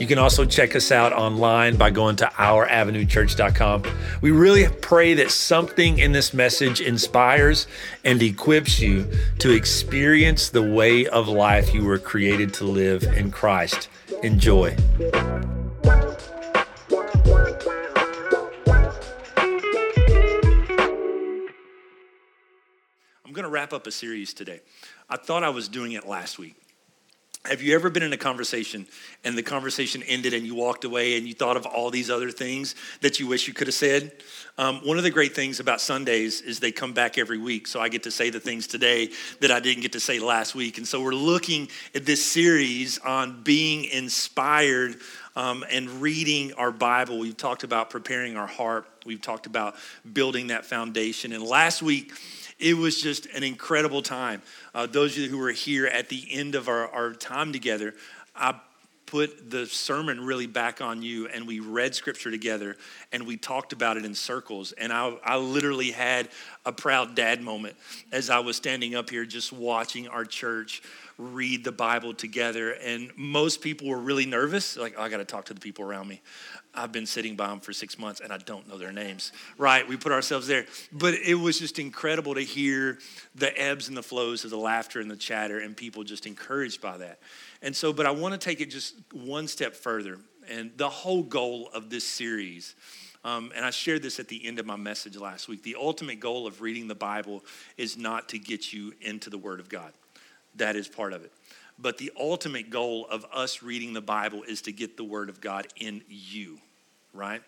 You can also check us out online by going to ouravenuechurch.com. We really pray that something in this message inspires and equips you to experience the way of life you were created to live in Christ. Enjoy. I'm going to wrap up a series today. I thought I was doing it last week. Have you ever been in a conversation and the conversation ended and you walked away and you thought of all these other things that you wish you could have said? Um, one of the great things about Sundays is they come back every week. So I get to say the things today that I didn't get to say last week. And so we're looking at this series on being inspired um, and reading our Bible. We've talked about preparing our heart, we've talked about building that foundation. And last week, it was just an incredible time. Uh, those of you who were here at the end of our, our time together, I put the sermon really back on you and we read scripture together and we talked about it in circles. And I, I literally had a proud dad moment as I was standing up here just watching our church read the Bible together. And most people were really nervous, like, oh, I got to talk to the people around me. I've been sitting by them for six months and I don't know their names, right? We put ourselves there. But it was just incredible to hear the ebbs and the flows of the laughter and the chatter and people just encouraged by that. And so, but I want to take it just one step further. And the whole goal of this series, um, and I shared this at the end of my message last week the ultimate goal of reading the Bible is not to get you into the Word of God, that is part of it. But the ultimate goal of us reading the Bible is to get the Word of God in you, right?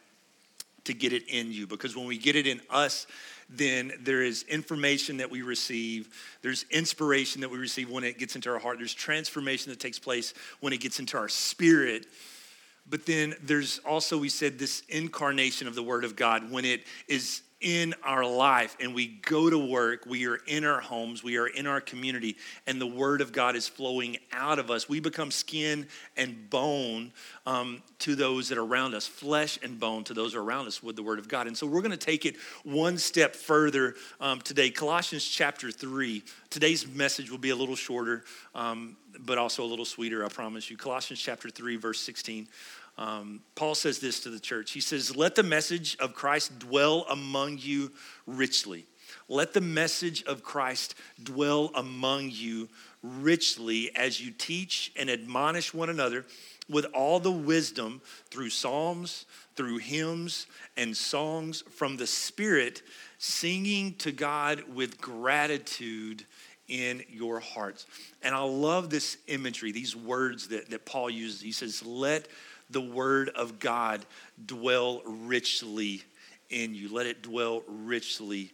To get it in you. Because when we get it in us, then there is information that we receive. There's inspiration that we receive when it gets into our heart. There's transformation that takes place when it gets into our spirit. But then there's also, we said, this incarnation of the Word of God when it is in our life and we go to work, we are in our homes, we are in our community, and the Word of God is flowing out of us. We become skin and bone um, to those that are around us, flesh and bone to those around us with the Word of God. And so we're going to take it one step further um, today. Colossians chapter 3. Today's message will be a little shorter, um, but also a little sweeter, I promise you. Colossians chapter 3, verse 16. Um, Paul says this to the church. He says, Let the message of Christ dwell among you richly. Let the message of Christ dwell among you richly as you teach and admonish one another with all the wisdom through psalms, through hymns, and songs from the Spirit, singing to God with gratitude in your hearts. And I love this imagery, these words that, that Paul uses. He says, Let the word of God dwell richly in you. Let it dwell richly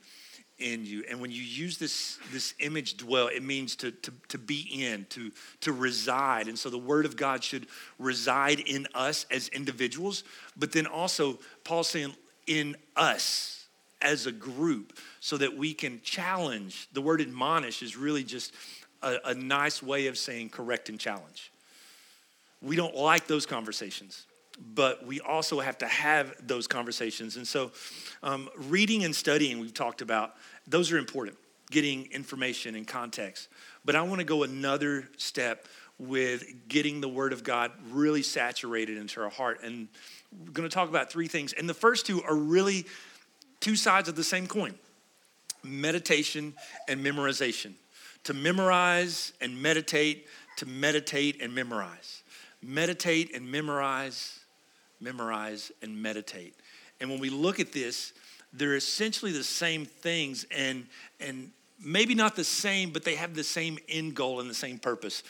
in you. And when you use this, this image dwell, it means to, to, to be in, to, to reside. And so the word of God should reside in us as individuals, but then also, Paul's saying, in us as a group, so that we can challenge. The word admonish is really just a, a nice way of saying correct and challenge. We don't like those conversations, but we also have to have those conversations. And so, um, reading and studying, we've talked about, those are important, getting information and context. But I want to go another step with getting the Word of God really saturated into our heart. And we're going to talk about three things. And the first two are really two sides of the same coin meditation and memorization. To memorize and meditate, to meditate and memorize meditate and memorize, memorize and meditate. And when we look at this, they're essentially the same things and and maybe not the same, but they have the same end goal and the same purpose.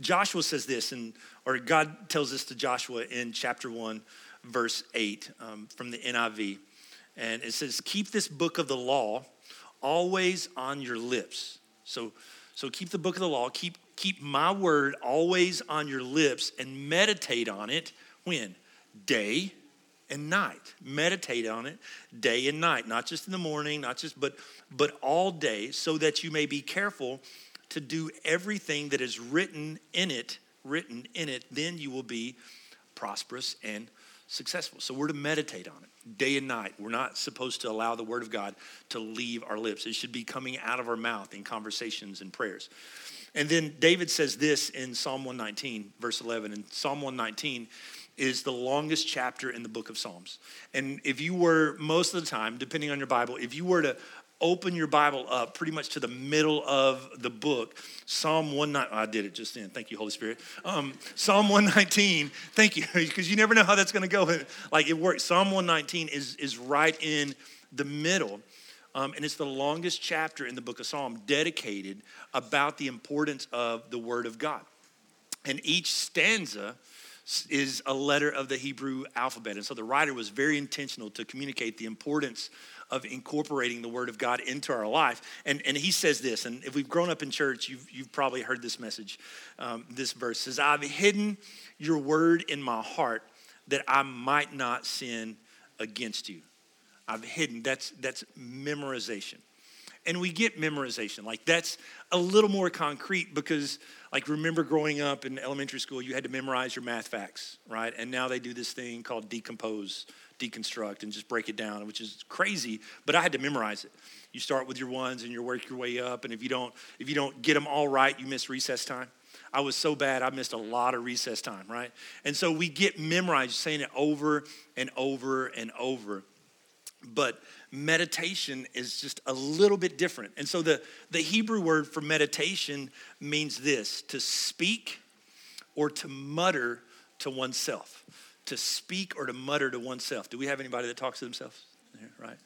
Joshua says this, and or God tells this to Joshua in chapter one, verse eight, um, from the NIV, and it says, "Keep this book of the law always on your lips." So, so keep the book of the law, keep keep my word always on your lips and meditate on it when? Day and night. Meditate on it day and night, not just in the morning, not just but but all day so that you may be careful to do everything that is written in it, written in it, then you will be prosperous and successful. So we're to meditate on it day and night. We're not supposed to allow the word of God to leave our lips. It should be coming out of our mouth in conversations and prayers. And then David says this in Psalm 119, verse 11. And Psalm 119 is the longest chapter in the book of Psalms. And if you were, most of the time, depending on your Bible, if you were to open your Bible up pretty much to the middle of the book, Psalm 119, I did it just then. Thank you, Holy Spirit. Um, Psalm 119, thank you, because you never know how that's going to go. Like it works. Psalm 119 is, is right in the middle. Um, and it's the longest chapter in the book of Psalm dedicated about the importance of the Word of God. And each stanza is a letter of the Hebrew alphabet. And so the writer was very intentional to communicate the importance of incorporating the Word of God into our life. And, and he says this, and if we've grown up in church, you've, you've probably heard this message. Um, this verse says, I've hidden your Word in my heart that I might not sin against you. I've hidden. That's that's memorization. And we get memorization. Like that's a little more concrete because like remember growing up in elementary school you had to memorize your math facts, right? And now they do this thing called decompose, deconstruct and just break it down, which is crazy, but I had to memorize it. You start with your ones and you work your way up and if you don't if you don't get them all right, you miss recess time. I was so bad, I missed a lot of recess time, right? And so we get memorized saying it over and over and over but meditation is just a little bit different. And so the, the Hebrew word for meditation means this to speak or to mutter to oneself. To speak or to mutter to oneself. Do we have anybody that talks to themselves? right?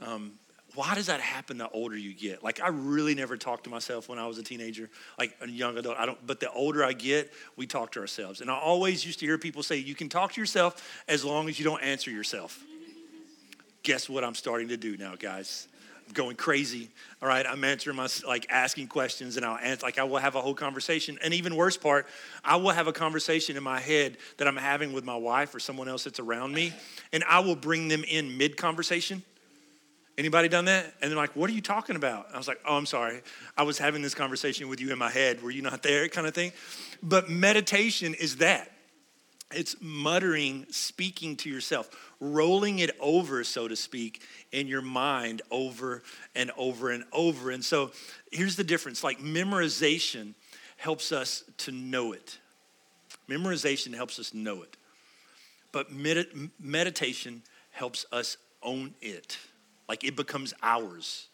Um, why does that happen the older you get? Like I really never talked to myself when I was a teenager, like a young adult. I don't, but the older I get, we talk to ourselves. And I always used to hear people say, you can talk to yourself as long as you don't answer yourself guess what I'm starting to do now, guys? Going crazy. All right, I'm answering my like asking questions, and I'll answer like I will have a whole conversation. And even worse part, I will have a conversation in my head that I'm having with my wife or someone else that's around me, and I will bring them in mid conversation. Anybody done that? And they're like, "What are you talking about?" I was like, "Oh, I'm sorry. I was having this conversation with you in my head. Were you not there?" Kind of thing. But meditation is that. It's muttering, speaking to yourself, rolling it over, so to speak, in your mind over and over and over. And so here's the difference like memorization helps us to know it. Memorization helps us know it. But med- meditation helps us own it. Like it becomes ours.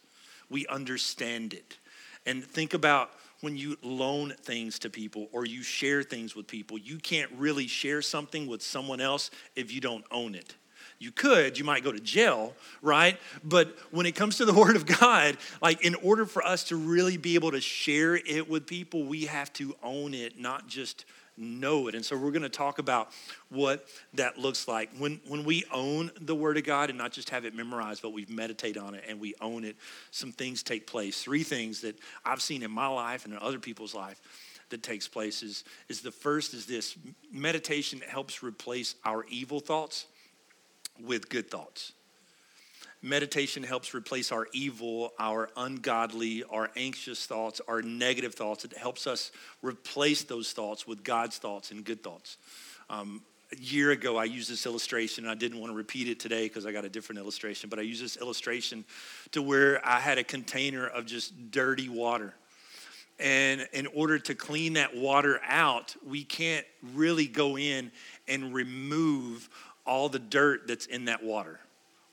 We understand it. And think about when you loan things to people or you share things with people. You can't really share something with someone else if you don't own it. You could, you might go to jail, right? But when it comes to the Word of God, like in order for us to really be able to share it with people, we have to own it, not just know it. And so we're going to talk about what that looks like. When, when we own the Word of God and not just have it memorized, but we meditate on it and we own it, some things take place. Three things that I've seen in my life and in other people's life that takes place is, is the first is this meditation helps replace our evil thoughts with good thoughts. Meditation helps replace our evil, our ungodly, our anxious thoughts, our negative thoughts. It helps us replace those thoughts with God's thoughts and good thoughts. Um, a year ago, I used this illustration, and I didn't want to repeat it today because I got a different illustration, but I used this illustration to where I had a container of just dirty water. And in order to clean that water out, we can't really go in and remove all the dirt that's in that water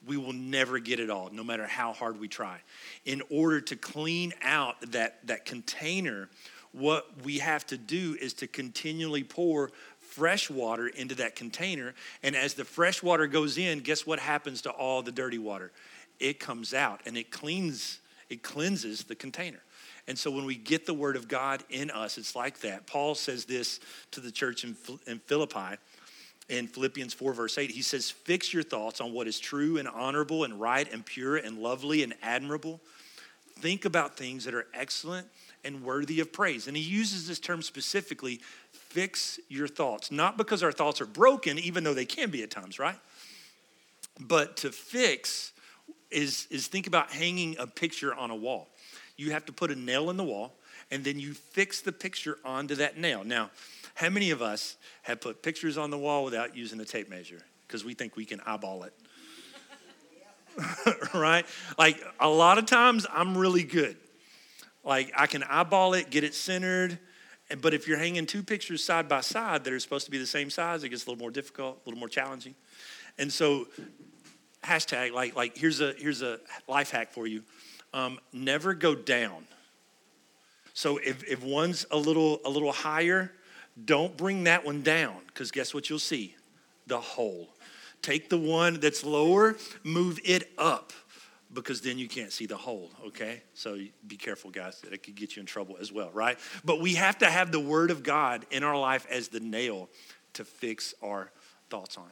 we will never get it all, no matter how hard we try. In order to clean out that, that container, what we have to do is to continually pour fresh water into that container. And as the fresh water goes in, guess what happens to all the dirty water? It comes out and it cleans, it cleanses the container. And so when we get the word of God in us, it's like that. Paul says this to the church in, in Philippi in Philippians 4, verse 8, he says, Fix your thoughts on what is true and honorable and right and pure and lovely and admirable. Think about things that are excellent and worthy of praise. And he uses this term specifically fix your thoughts. Not because our thoughts are broken, even though they can be at times, right? But to fix is, is think about hanging a picture on a wall. You have to put a nail in the wall, and then you fix the picture onto that nail. Now, how many of us have put pictures on the wall without using a tape measure? Because we think we can eyeball it. right? Like a lot of times I'm really good. Like I can eyeball it, get it centered. But if you're hanging two pictures side by side that are supposed to be the same size, it gets a little more difficult, a little more challenging. And so, hashtag like like here's a here's a life hack for you. Um, never go down. So if if one's a little a little higher, don't bring that one down because guess what you'll see? The whole. Take the one that's lower, move it up because then you can't see the whole, okay? So be careful, guys. That it could get you in trouble as well, right? But we have to have the Word of God in our life as the nail to fix our thoughts on.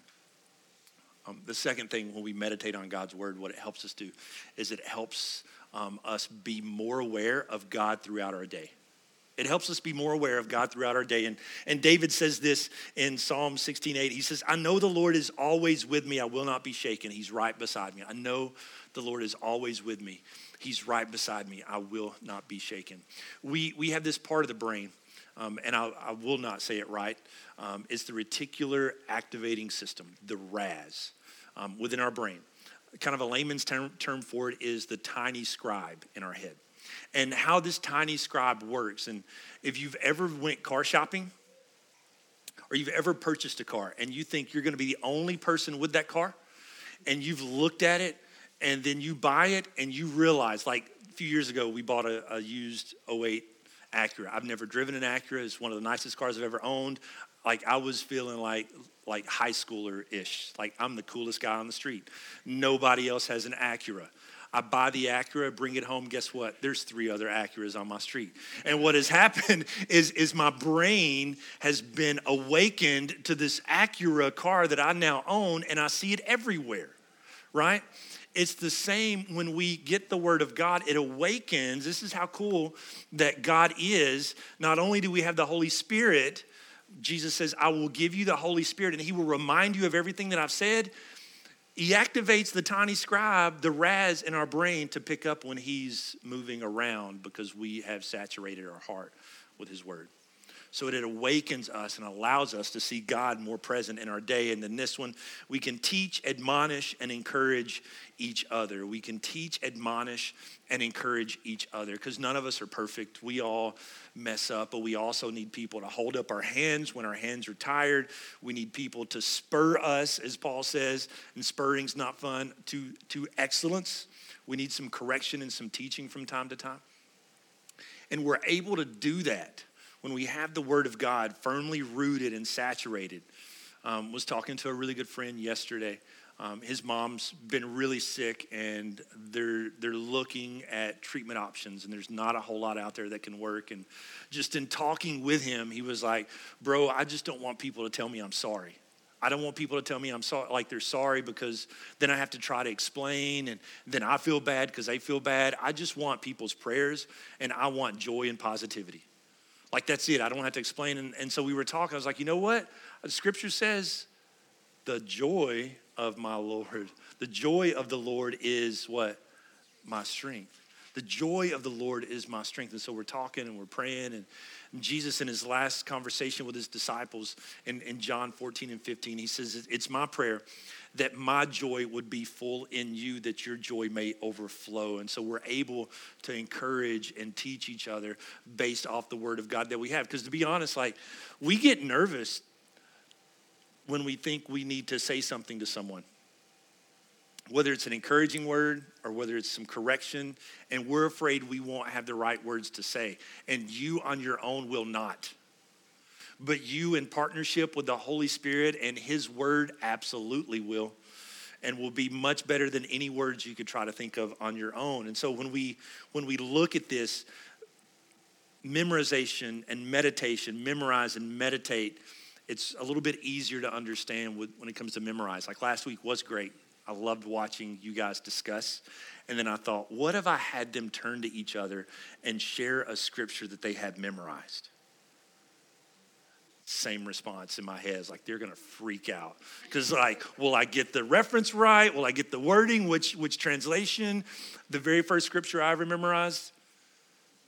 Um, the second thing when we meditate on God's Word, what it helps us do is it helps um, us be more aware of God throughout our day. It helps us be more aware of God throughout our day. And, and David says this in Psalm 16:8. He says, I know the Lord is always with me. I will not be shaken. He's right beside me. I know the Lord is always with me. He's right beside me. I will not be shaken. We, we have this part of the brain, um, and I, I, will not say it right. Um, it's the reticular activating system, the RAS, um, within our brain. Kind of a layman's term, term for it is the tiny scribe in our head and how this tiny scribe works. And if you've ever went car shopping or you've ever purchased a car and you think you're going to be the only person with that car and you've looked at it and then you buy it and you realize like a few years ago we bought a, a used 08 Acura. I've never driven an Acura. It's one of the nicest cars I've ever owned. Like I was feeling like like high schooler ish. Like I'm the coolest guy on the street. Nobody else has an Acura. I buy the Acura, bring it home. Guess what? There's three other Acuras on my street. And what has happened is, is my brain has been awakened to this Acura car that I now own, and I see it everywhere, right? It's the same when we get the word of God, it awakens. This is how cool that God is. Not only do we have the Holy Spirit, Jesus says, I will give you the Holy Spirit, and He will remind you of everything that I've said he activates the tiny scribe, the RAS in our brain to pick up when he's moving around because we have saturated our heart with his word. So it awakens us and allows us to see God more present in our day. And then this one, we can teach, admonish, and encourage each other. We can teach, admonish, and encourage each other because none of us are perfect. We all mess up, but we also need people to hold up our hands when our hands are tired. We need people to spur us, as Paul says, and spurring's not fun, to, to excellence. We need some correction and some teaching from time to time. And we're able to do that when we have the Word of God firmly rooted and saturated. Um, was talking to a really good friend yesterday um, his mom's been really sick, and they're they're looking at treatment options, and there's not a whole lot out there that can work. And just in talking with him, he was like, "Bro, I just don't want people to tell me I'm sorry. I don't want people to tell me I'm sorry, like they're sorry, because then I have to try to explain, and then I feel bad because they feel bad. I just want people's prayers, and I want joy and positivity. Like that's it. I don't have to explain. And, and so we were talking. I was like, you know what? The scripture says the joy of my Lord. The joy of the Lord is what? My strength. The joy of the Lord is my strength. And so we're talking and we're praying. And Jesus, in his last conversation with his disciples in, in John 14 and 15, he says, It's my prayer that my joy would be full in you, that your joy may overflow. And so we're able to encourage and teach each other based off the word of God that we have. Because to be honest, like we get nervous when we think we need to say something to someone, whether it's an encouraging word or whether it's some correction, and we're afraid we won't have the right words to say. And you on your own will not. But you, in partnership with the Holy Spirit and His Word, absolutely will and will be much better than any words you could try to think of on your own. And so when we when we look at this memorization and meditation, memorize and meditate it's a little bit easier to understand when it comes to memorize. Like last week was great. I loved watching you guys discuss. And then I thought, what if I had them turn to each other and share a scripture that they had memorized? Same response in my head is like they're gonna freak out. Because like, will I get the reference right? Will I get the wording? Which which translation? The very first scripture I ever memorized,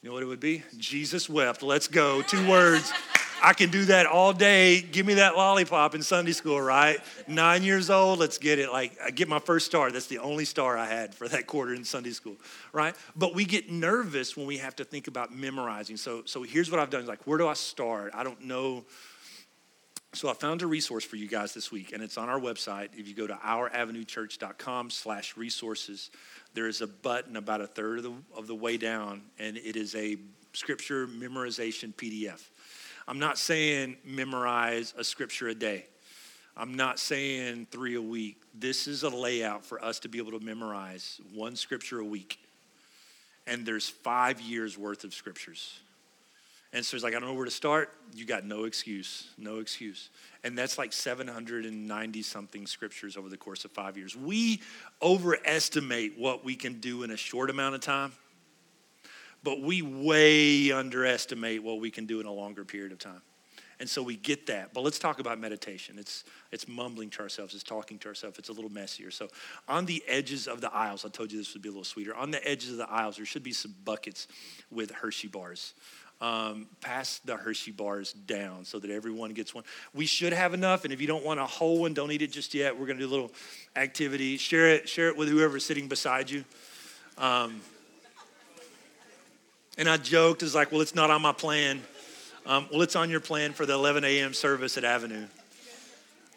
you know what it would be? Jesus wept. Let's go. Two words. I can do that all day. Give me that lollipop in Sunday school, right? Nine years old, let's get it. Like, I get my first star. That's the only star I had for that quarter in Sunday school, right? But we get nervous when we have to think about memorizing. So, so here's what I've done. Like, where do I start? I don't know. So I found a resource for you guys this week, and it's on our website. If you go to ouravenuechurch.com slash resources, there is a button about a third of the, of the way down, and it is a scripture memorization PDF. I'm not saying memorize a scripture a day. I'm not saying three a week. This is a layout for us to be able to memorize one scripture a week. And there's five years worth of scriptures. And so it's like, I don't know where to start. You got no excuse, no excuse. And that's like 790 something scriptures over the course of five years. We overestimate what we can do in a short amount of time but we way underestimate what we can do in a longer period of time. And so we get that. But let's talk about meditation. It's, it's mumbling to ourselves, it's talking to ourselves, it's a little messier. So, on the edges of the aisles, I told you this would be a little sweeter. On the edges of the aisles, there should be some buckets with Hershey bars. Um, pass the Hershey bars down so that everyone gets one. We should have enough, and if you don't want a whole one, don't eat it just yet. We're going to do a little activity. Share it, share it with whoever's sitting beside you. Um, and I joked, it's like, well, it's not on my plan. Um, well, it's on your plan for the 11 a.m. service at Avenue.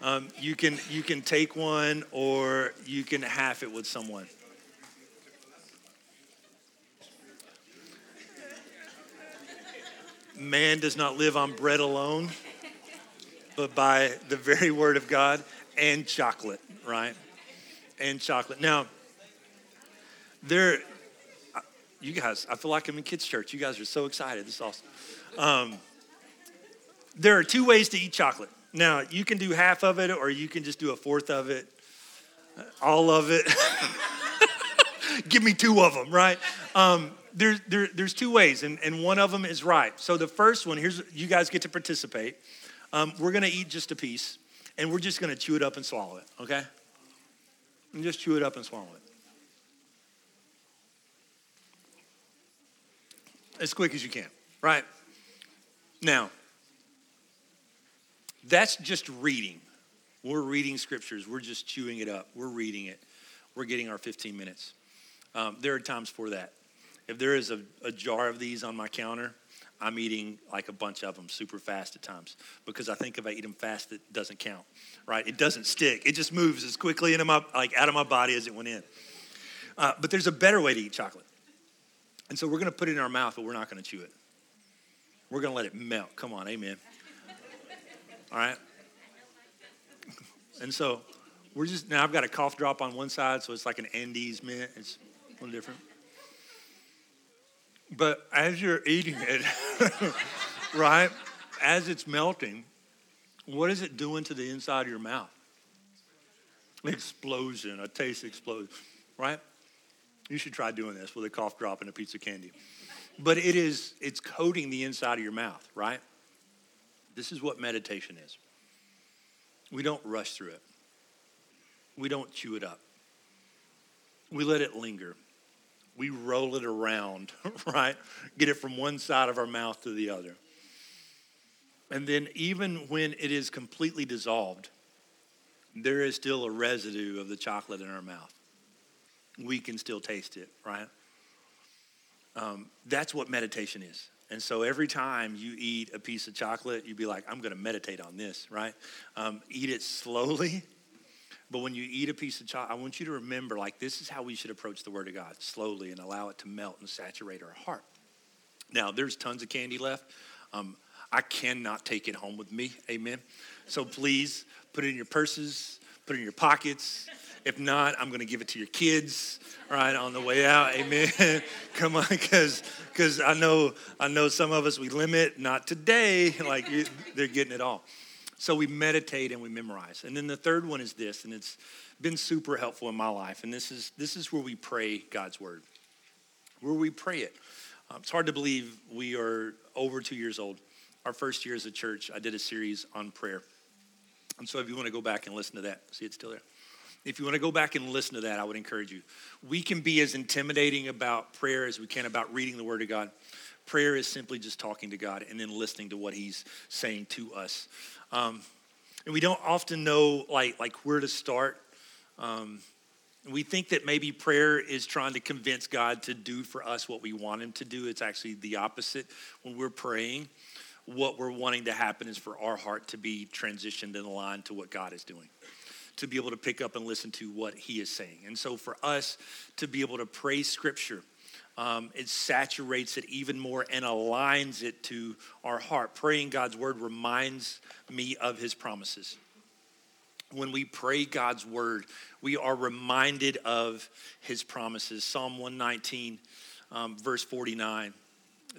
Um, you, can, you can take one or you can half it with someone. Man does not live on bread alone, but by the very word of God and chocolate, right? And chocolate. Now, there, you guys, I feel like I'm in kids' church. You guys are so excited. This is awesome. Um, there are two ways to eat chocolate. Now, you can do half of it or you can just do a fourth of it, all of it. Give me two of them, right? Um, there, there, there's two ways, and, and one of them is right. So the first one, here's you guys get to participate. Um, we're gonna eat just a piece, and we're just gonna chew it up and swallow it, okay? And just chew it up and swallow it. As quick as you can, right? Now, that's just reading. We're reading scriptures, we're just chewing it up, we're reading it, we're getting our 15 minutes. Um, there are times for that. If there is a, a jar of these on my counter, I'm eating like a bunch of them super fast at times because I think if I eat them fast, it doesn't count, right? It doesn't stick. It just moves as quickly into my like out of my body as it went in. Uh, but there's a better way to eat chocolate. And so we're going to put it in our mouth, but we're not going to chew it. We're going to let it melt. Come on, amen. All right? And so we're just, now I've got a cough drop on one side, so it's like an Andes mint. It's a little different. But as you're eating it, right, as it's melting, what is it doing to the inside of your mouth? Explosion, a taste explosion, right? You should try doing this with a cough drop and a piece of candy. But it is, it's coating the inside of your mouth, right? This is what meditation is. We don't rush through it. We don't chew it up. We let it linger. We roll it around, right? Get it from one side of our mouth to the other. And then, even when it is completely dissolved, there is still a residue of the chocolate in our mouth we can still taste it, right? Um, that's what meditation is. And so every time you eat a piece of chocolate, you'd be like, I'm going to meditate on this, right? Um, eat it slowly. But when you eat a piece of chocolate, I want you to remember, like, this is how we should approach the Word of God slowly and allow it to melt and saturate our heart. Now, there's tons of candy left. Um, I cannot take it home with me. Amen. So please put it in your purses, put it in your pockets. If not, I'm going to give it to your kids, right, on the way out. Amen. Come on, because because I know I know some of us we limit. Not today. Like they're getting it all. So we meditate and we memorize. And then the third one is this, and it's been super helpful in my life. And this is this is where we pray God's word, where we pray it. Um, it's hard to believe we are over two years old. Our first year as a church, I did a series on prayer. And so if you want to go back and listen to that, see it's still there. If you want to go back and listen to that, I would encourage you. We can be as intimidating about prayer as we can about reading the Word of God. Prayer is simply just talking to God and then listening to what He's saying to us. Um, and we don't often know like like where to start. Um, we think that maybe prayer is trying to convince God to do for us what we want Him to do. It's actually the opposite. When we're praying, what we're wanting to happen is for our heart to be transitioned in line to what God is doing, to be able to pick up and listen to what He is saying. And so for us to be able to pray Scripture, um, it saturates it even more and aligns it to our heart. Praying God's word reminds me of His promises when we pray God's word, we are reminded of his promises. Psalm 119, um, verse 49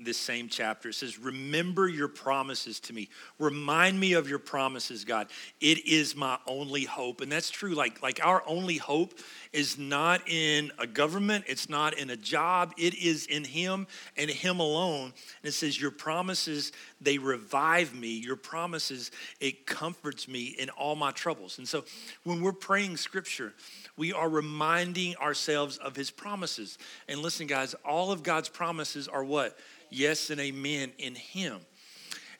this same chapter. It says, Remember your promises to me. Remind me of your promises, God. It is my only hope. And that's true. Like, like our only hope is not in a government, it's not in a job, it is in Him and Him alone. And it says, Your promises, they revive me. Your promises, it comforts me in all my troubles. And so when we're praying scripture, we are reminding ourselves of his promises. And listen, guys, all of God's promises are what? Yes and amen in him.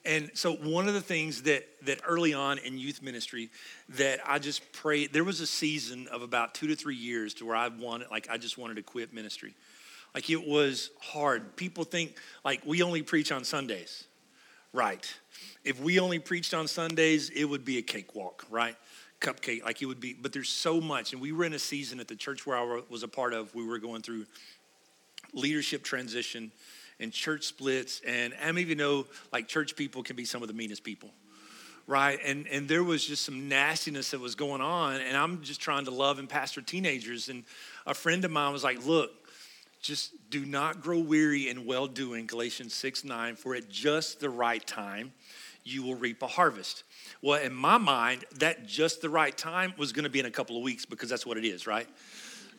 And so one of the things that that early on in youth ministry that I just prayed, there was a season of about two to three years to where I wanted, like I just wanted to quit ministry. Like it was hard. People think like we only preach on Sundays. Right. If we only preached on Sundays, it would be a cakewalk, right? Cupcake, like it would be, but there's so much. And we were in a season at the church where I was a part of, we were going through leadership transition and church splits. And I don't even know, like, church people can be some of the meanest people, right? And, and there was just some nastiness that was going on. And I'm just trying to love and pastor teenagers. And a friend of mine was like, look, just do not grow weary in well doing, Galatians 6 9, for at just the right time you will reap a harvest. Well, in my mind, that just the right time was going to be in a couple of weeks because that's what it is, right?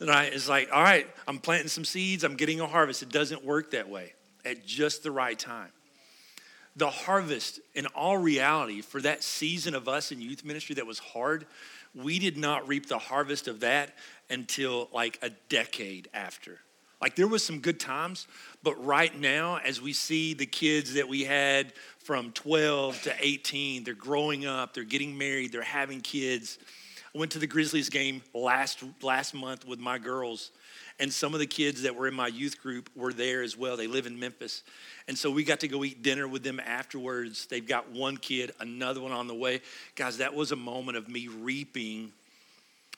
Right? It's like, all right, I'm planting some seeds, I'm getting a harvest. It doesn't work that way at just the right time. The harvest, in all reality, for that season of us in youth ministry that was hard, we did not reap the harvest of that until like a decade after. Like there was some good times, but right now, as we see the kids that we had from 12 to 18, they're growing up, they're getting married, they're having kids. I went to the Grizzlies game last last month with my girls, and some of the kids that were in my youth group were there as well. They live in Memphis. And so we got to go eat dinner with them afterwards. They've got one kid, another one on the way. Guys, that was a moment of me reaping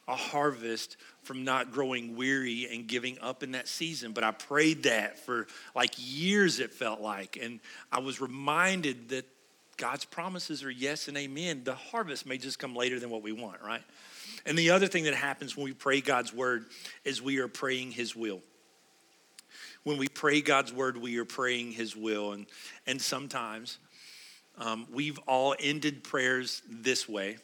a harvest from not growing weary and giving up in that season. But I prayed that for like years, it felt like. And I was reminded that God's promises are yes and amen. The harvest may just come later than what we want, right? And the other thing that happens when we pray God's word is we are praying his will. When we pray God's word, we are praying his will. And, and sometimes um, we've all ended prayers this way.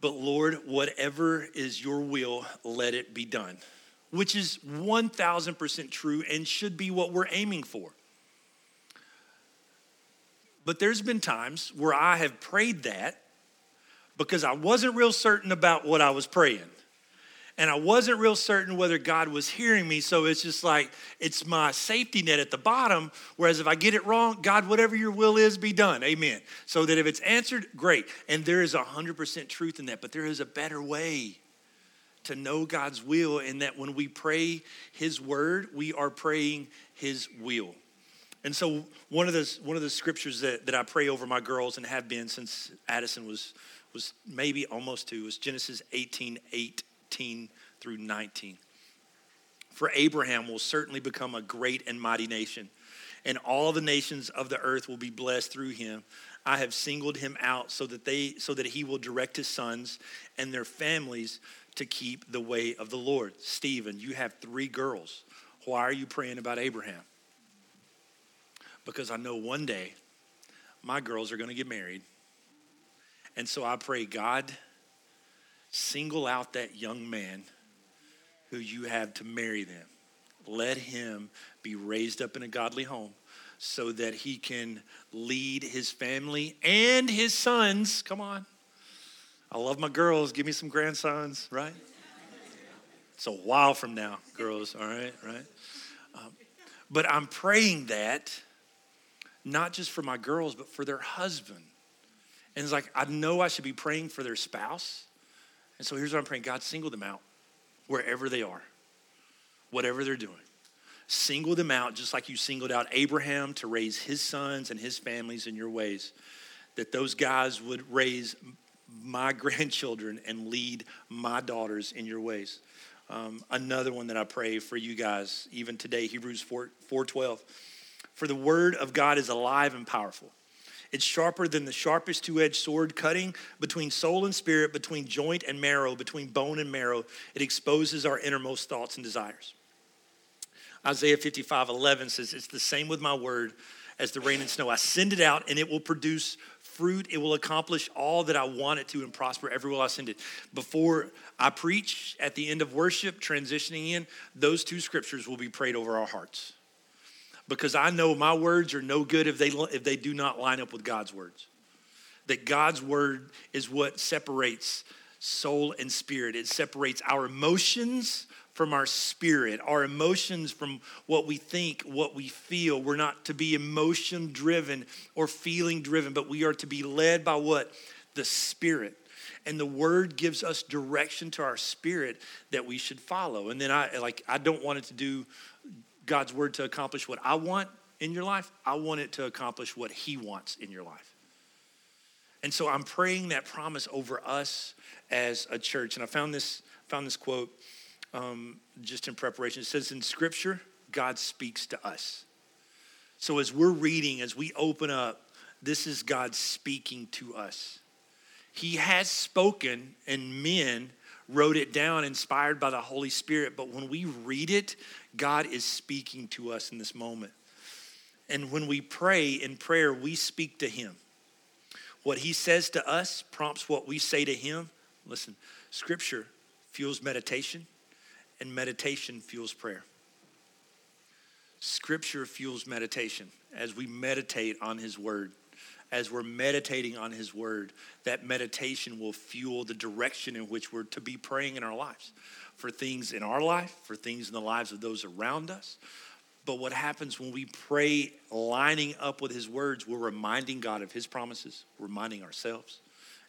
But Lord, whatever is your will, let it be done, which is 1000% true and should be what we're aiming for. But there's been times where I have prayed that because I wasn't real certain about what I was praying. And I wasn't real certain whether God was hearing me. So it's just like, it's my safety net at the bottom. Whereas if I get it wrong, God, whatever your will is, be done. Amen. So that if it's answered, great. And there is 100% truth in that. But there is a better way to know God's will in that when we pray His word, we are praying His will. And so one of the, one of the scriptures that, that I pray over my girls and have been since Addison was was maybe almost two, was Genesis 18, 18 through 19. For Abraham will certainly become a great and mighty nation, and all the nations of the earth will be blessed through him. I have singled him out so that they so that he will direct his sons and their families to keep the way of the Lord. Stephen, you have three girls. Why are you praying about Abraham? Because I know one day my girls are going to get married And so I pray, God, single out that young man who you have to marry them. Let him be raised up in a godly home so that he can lead his family and his sons. Come on. I love my girls. Give me some grandsons, right? It's a while from now, girls, all right, right? Um, but I'm praying that not just for my girls, but for their husband. And it's like, I know I should be praying for their spouse. And so here's what I'm praying God, single them out wherever they are, whatever they're doing. Single them out just like you singled out Abraham to raise his sons and his families in your ways. That those guys would raise my grandchildren and lead my daughters in your ways. Um, another one that I pray for you guys, even today, Hebrews 4, 4.12. For the word of God is alive and powerful. It's sharper than the sharpest two edged sword, cutting between soul and spirit, between joint and marrow, between bone and marrow. It exposes our innermost thoughts and desires. Isaiah 55 11 says, It's the same with my word as the rain and snow. I send it out and it will produce fruit. It will accomplish all that I want it to and prosper everywhere I send it. Before I preach at the end of worship, transitioning in, those two scriptures will be prayed over our hearts. Because I know my words are no good if they, if they do not line up with God's words. That God's word is what separates soul and spirit, it separates our emotions from our spirit, our emotions from what we think, what we feel. We're not to be emotion driven or feeling driven, but we are to be led by what? The spirit. And the word gives us direction to our spirit that we should follow. And then I like I don't want it to do God's word to accomplish what I want in your life. I want it to accomplish what he wants in your life. And so I'm praying that promise over us as a church. And I found this found this quote um, just in preparation. It says in Scripture, God speaks to us. So as we're reading, as we open up, this is God speaking to us. He has spoken, and men wrote it down, inspired by the Holy Spirit. But when we read it, God is speaking to us in this moment. And when we pray in prayer, we speak to Him. What He says to us prompts what we say to Him. Listen, Scripture fuels meditation, and meditation fuels prayer. Scripture fuels meditation as we meditate on His Word. As we're meditating on His Word, that meditation will fuel the direction in which we're to be praying in our lives for things in our life, for things in the lives of those around us. But what happens when we pray lining up with His words, we're reminding God of His promises, reminding ourselves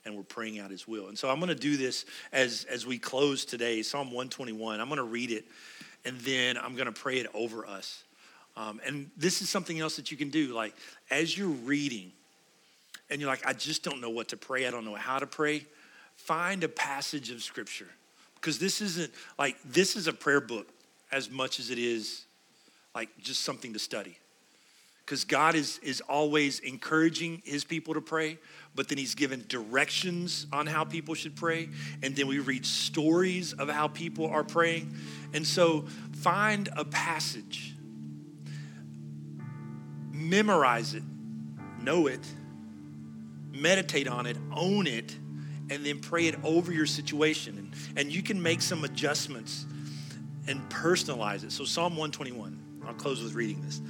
and we're praying out his will. And so I'm going to do this as as we close today, Psalm 121. I'm going to read it and then I'm going to pray it over us. Um, and this is something else that you can do. Like as you're reading and you're like, I just don't know what to pray, I don't know how to pray, find a passage of scripture. Because this isn't like, this is a prayer book as much as it is like just something to study because God is, is always encouraging his people to pray, but then he's given directions on how people should pray. And then we read stories of how people are praying. And so find a passage, memorize it, know it, meditate on it, own it, and then pray it over your situation. And, and you can make some adjustments and personalize it. So, Psalm 121, I'll close with reading this.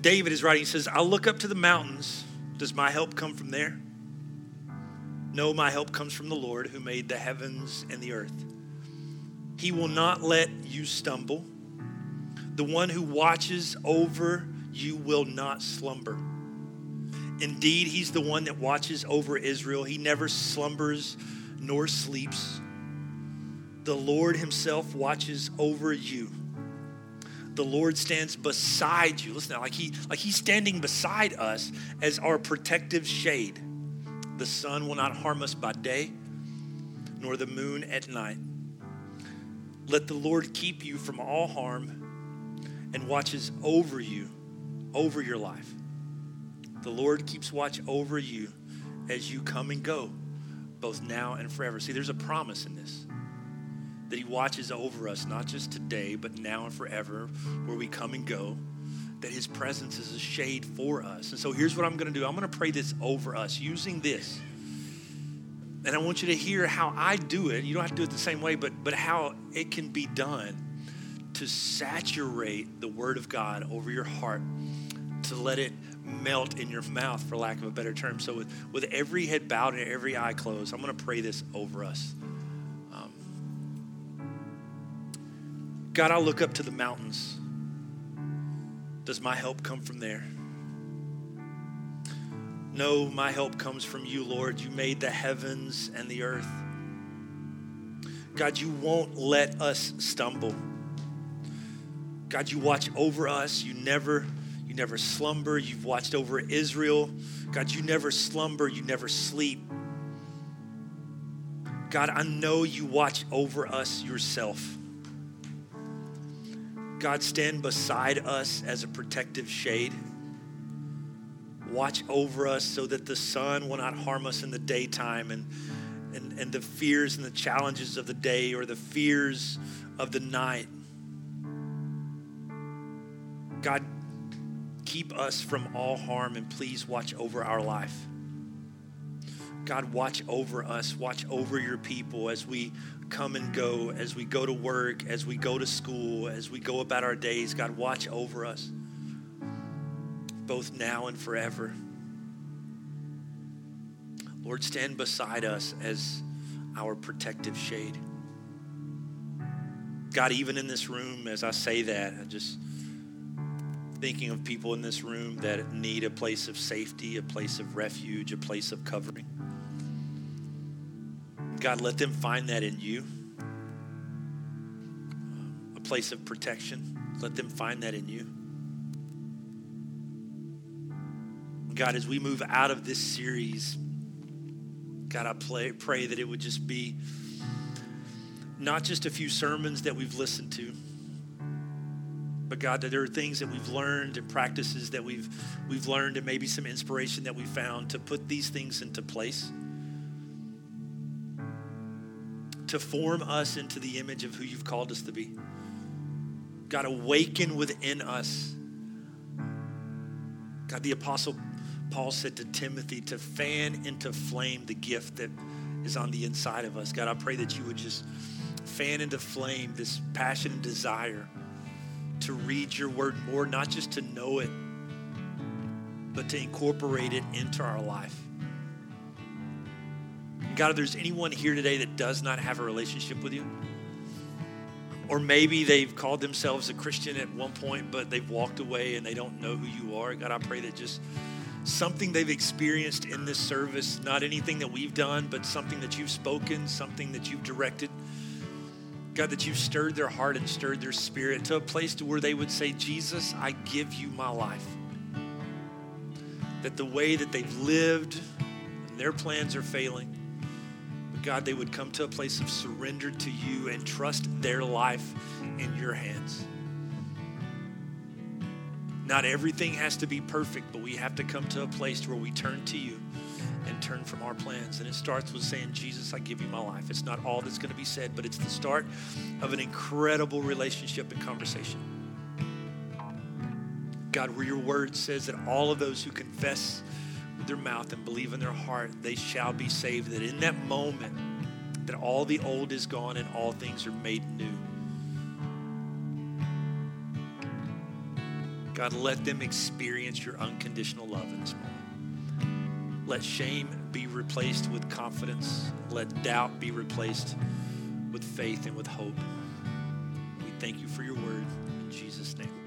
David is writing, he says, I look up to the mountains. Does my help come from there? No, my help comes from the Lord who made the heavens and the earth. He will not let you stumble. The one who watches over you will not slumber. Indeed, he's the one that watches over Israel. He never slumbers nor sleeps. The Lord himself watches over you the Lord stands beside you. Listen, like he like he's standing beside us as our protective shade. The sun will not harm us by day, nor the moon at night. Let the Lord keep you from all harm and watches over you, over your life. The Lord keeps watch over you as you come and go, both now and forever. See, there's a promise in this that He watches over us, not just today, but now and forever, where we come and go. that his presence is a shade for us. And so here's what I'm going to do I'm going to pray this over us using this. And I want you to hear how I do it. You don't have to do it the same way, but, but how it can be done to saturate the word of God over your heart, to let it melt in your mouth, for lack of a better term. So, with, with every head bowed and every eye closed, I'm going to pray this over us. Um, God, I'll look up to the mountains. Does my help come from there? No, my help comes from you, Lord. You made the heavens and the earth. God, you won't let us stumble. God, you watch over us. You never you never slumber. You've watched over Israel. God, you never slumber. You never sleep. God, I know you watch over us yourself. God, stand beside us as a protective shade. Watch over us so that the sun will not harm us in the daytime and, and, and the fears and the challenges of the day or the fears of the night. God, keep us from all harm and please watch over our life. God, watch over us, watch over your people as we come and go, as we go to work, as we go to school, as we go about our days. God, watch over us, both now and forever. Lord, stand beside us as our protective shade. God, even in this room, as I say that, I just thinking of people in this room that need a place of safety, a place of refuge, a place of covering. God, let them find that in you. A place of protection. Let them find that in you. God, as we move out of this series, God, I pray, pray that it would just be not just a few sermons that we've listened to but God, that there are things that we've learned and practices that we've we've learned and maybe some inspiration that we found to put these things into place. To form us into the image of who you've called us to be. God, awaken within us. God, the apostle Paul said to Timothy to fan into flame the gift that is on the inside of us. God, I pray that you would just fan into flame this passion and desire to read your word more, not just to know it, but to incorporate it into our life. God, if there's anyone here today that does not have a relationship with you, or maybe they've called themselves a Christian at one point, but they've walked away and they don't know who you are, God, I pray that just something they've experienced in this service, not anything that we've done, but something that you've spoken, something that you've directed God, that you've stirred their heart and stirred their spirit to a place to where they would say, Jesus, I give you my life. That the way that they've lived and their plans are failing, but God, they would come to a place of surrender to you and trust their life in your hands. Not everything has to be perfect, but we have to come to a place where we turn to you and turn from our plans. And it starts with saying, Jesus, I give you my life. It's not all that's going to be said, but it's the start of an incredible relationship and conversation. God, where your word says that all of those who confess with their mouth and believe in their heart, they shall be saved. That in that moment, that all the old is gone and all things are made new. God, let them experience your unconditional love in this moment. Let shame be replaced with confidence. Let doubt be replaced with faith and with hope. We thank you for your word in Jesus' name.